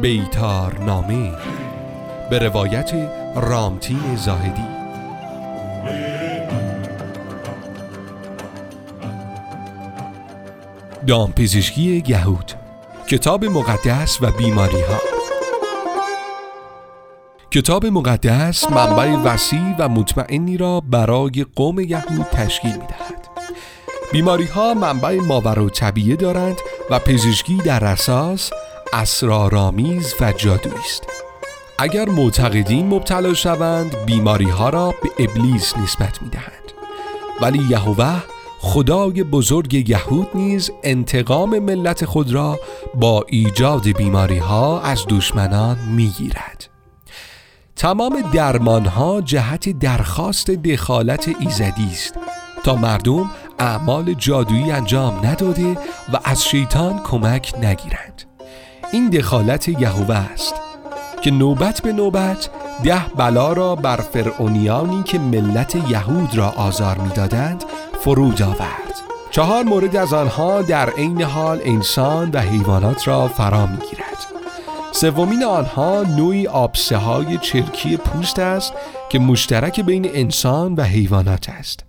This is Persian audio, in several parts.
بیتار نامه. به روایت رامتین زاهدی. دامپزشکی یهود. کتاب مقدس و بیماری ها کتاب مقدس منبع وسیع و مطمئنی را برای قوم یهود تشکیل می دهد بیماری ها منبع ماورا و طبیعه دارند و پزشکی در اساس اسرارآمیز و جادویی است. اگر معتقدین مبتلا شوند بیماری ها را به ابلیس نسبت می دهند ولی یهوه خدای بزرگ یهود نیز انتقام ملت خود را با ایجاد بیماری ها از دشمنان می گیرد تمام درمان ها جهت درخواست دخالت ایزدی است. تا مردم اعمال جادویی انجام نداده و از شیطان کمک نگیرند. این دخالت یهوه است که نوبت به نوبت ده بلا را بر فرعونیانی که ملت یهود را آزار می‌دادند فرود آورد. چهار مورد از آنها در عین حال انسان و حیوانات را فرا می‌گیرد. سومین آنها نوعی آبسه های چرکی پوست است که مشترک بین انسان و حیوانات است.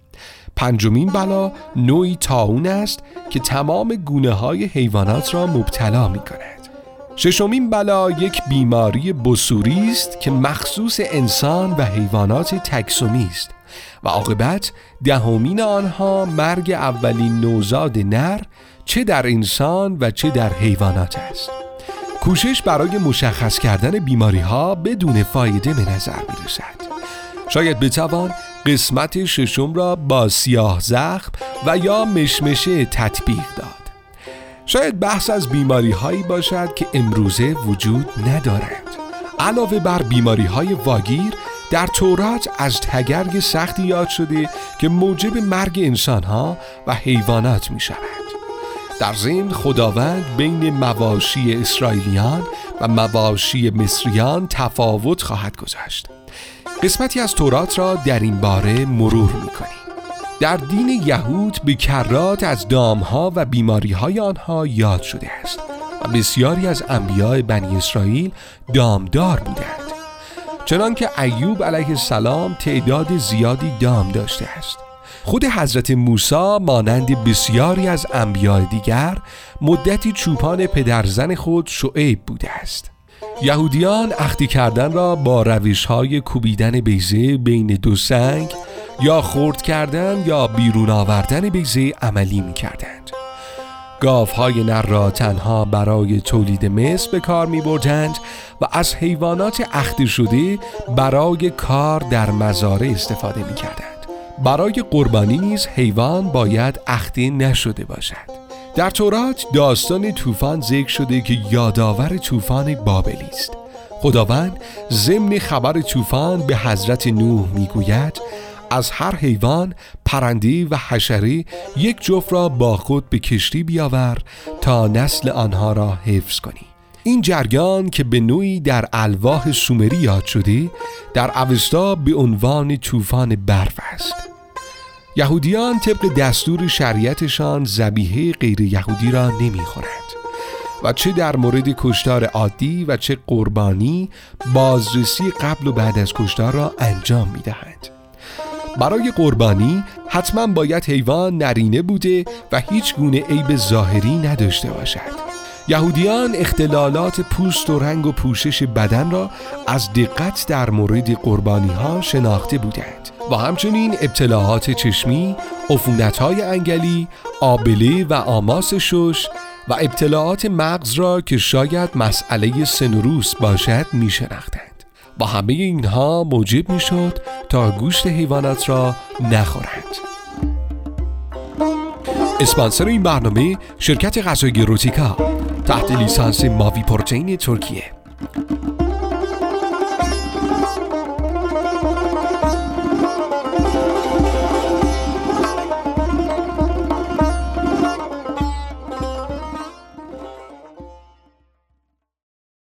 پنجمین بلا نوعی تاون است که تمام گونه های حیوانات را مبتلا می کند ششمین بلا یک بیماری بسوری است که مخصوص انسان و حیوانات تکسومی است و عاقبت دهمین آنها مرگ اولین نوزاد نر چه در انسان و چه در حیوانات است. کوشش برای مشخص کردن بیماری ها بدون فایده به نظر می رسد شاید بتوان قسمت ششم را با سیاه زخم و یا مشمشه تطبیق داد. شاید بحث از بیماری هایی باشد که امروزه وجود ندارد. علاوه بر بیماری های واگیر در تورات از تگرگ سختی یاد شده که موجب مرگ انسان ها و حیوانات می شود در ضمن خداوند بین مواشی اسرائیلیان و مواشی مصریان تفاوت خواهد گذاشت. قسمتی از تورات را در این باره مرور می کنیم در دین یهود به کرات از دامها و بیماریهای آنها یاد شده است و بسیاری از انبیاء بنی اسرائیل دامدار بودند. چنانکه ایوب علیه السلام تعداد زیادی دام داشته است. خود حضرت موسی مانند بسیاری از انبیاء دیگر مدتی چوپان پدرزن خود شعیب بوده است. یهودیان اختی کردن را با روش های کوبیدن بیزه بین دو سنگ یا خورد کردن یا بیرون آوردن بیزه عملی می کردند گاف های نر را تنها برای تولید مس به کار می بردند و از حیوانات اخته شده برای کار در مزاره استفاده می کردند برای قربانی نیز حیوان باید اخته نشده باشد. در تورات داستان طوفان ذکر شده که یادآور طوفان بابلی است. خداوند ضمن خبر طوفان به حضرت نوح می‌گوید از هر حیوان پرنده و حشره یک جفت را با خود به کشتی بیاور تا نسل آنها را حفظ کنی. این جریان که به نوعی در الواح سومری یاد شده در اوستا به عنوان طوفان برف است. یهودیان طبق دستور شریعتشان زبیه غیر یهودی را نمی‌خورند. و چه در مورد کشتار عادی و چه قربانی بازرسی قبل و بعد از کشتار را انجام می دهند. برای قربانی حتما باید حیوان نرینه بوده و هیچ گونه عیب ظاهری نداشته باشد. یهودیان اختلالات پوست و رنگ و پوشش بدن را از دقت در مورد قربانی ها شناخته بودند و همچنین ابتلاعات چشمی، های انگلی، آبله و آماس شش و ابتلاعات مغز را که شاید مسئله سنروس باشد می شناختند و همه اینها موجب می شد تا گوشت حیوانات را نخورند اسپانسر این برنامه شرکت غذایی روتیکا تحت لیسانس ماوی پروتئین ترکیه.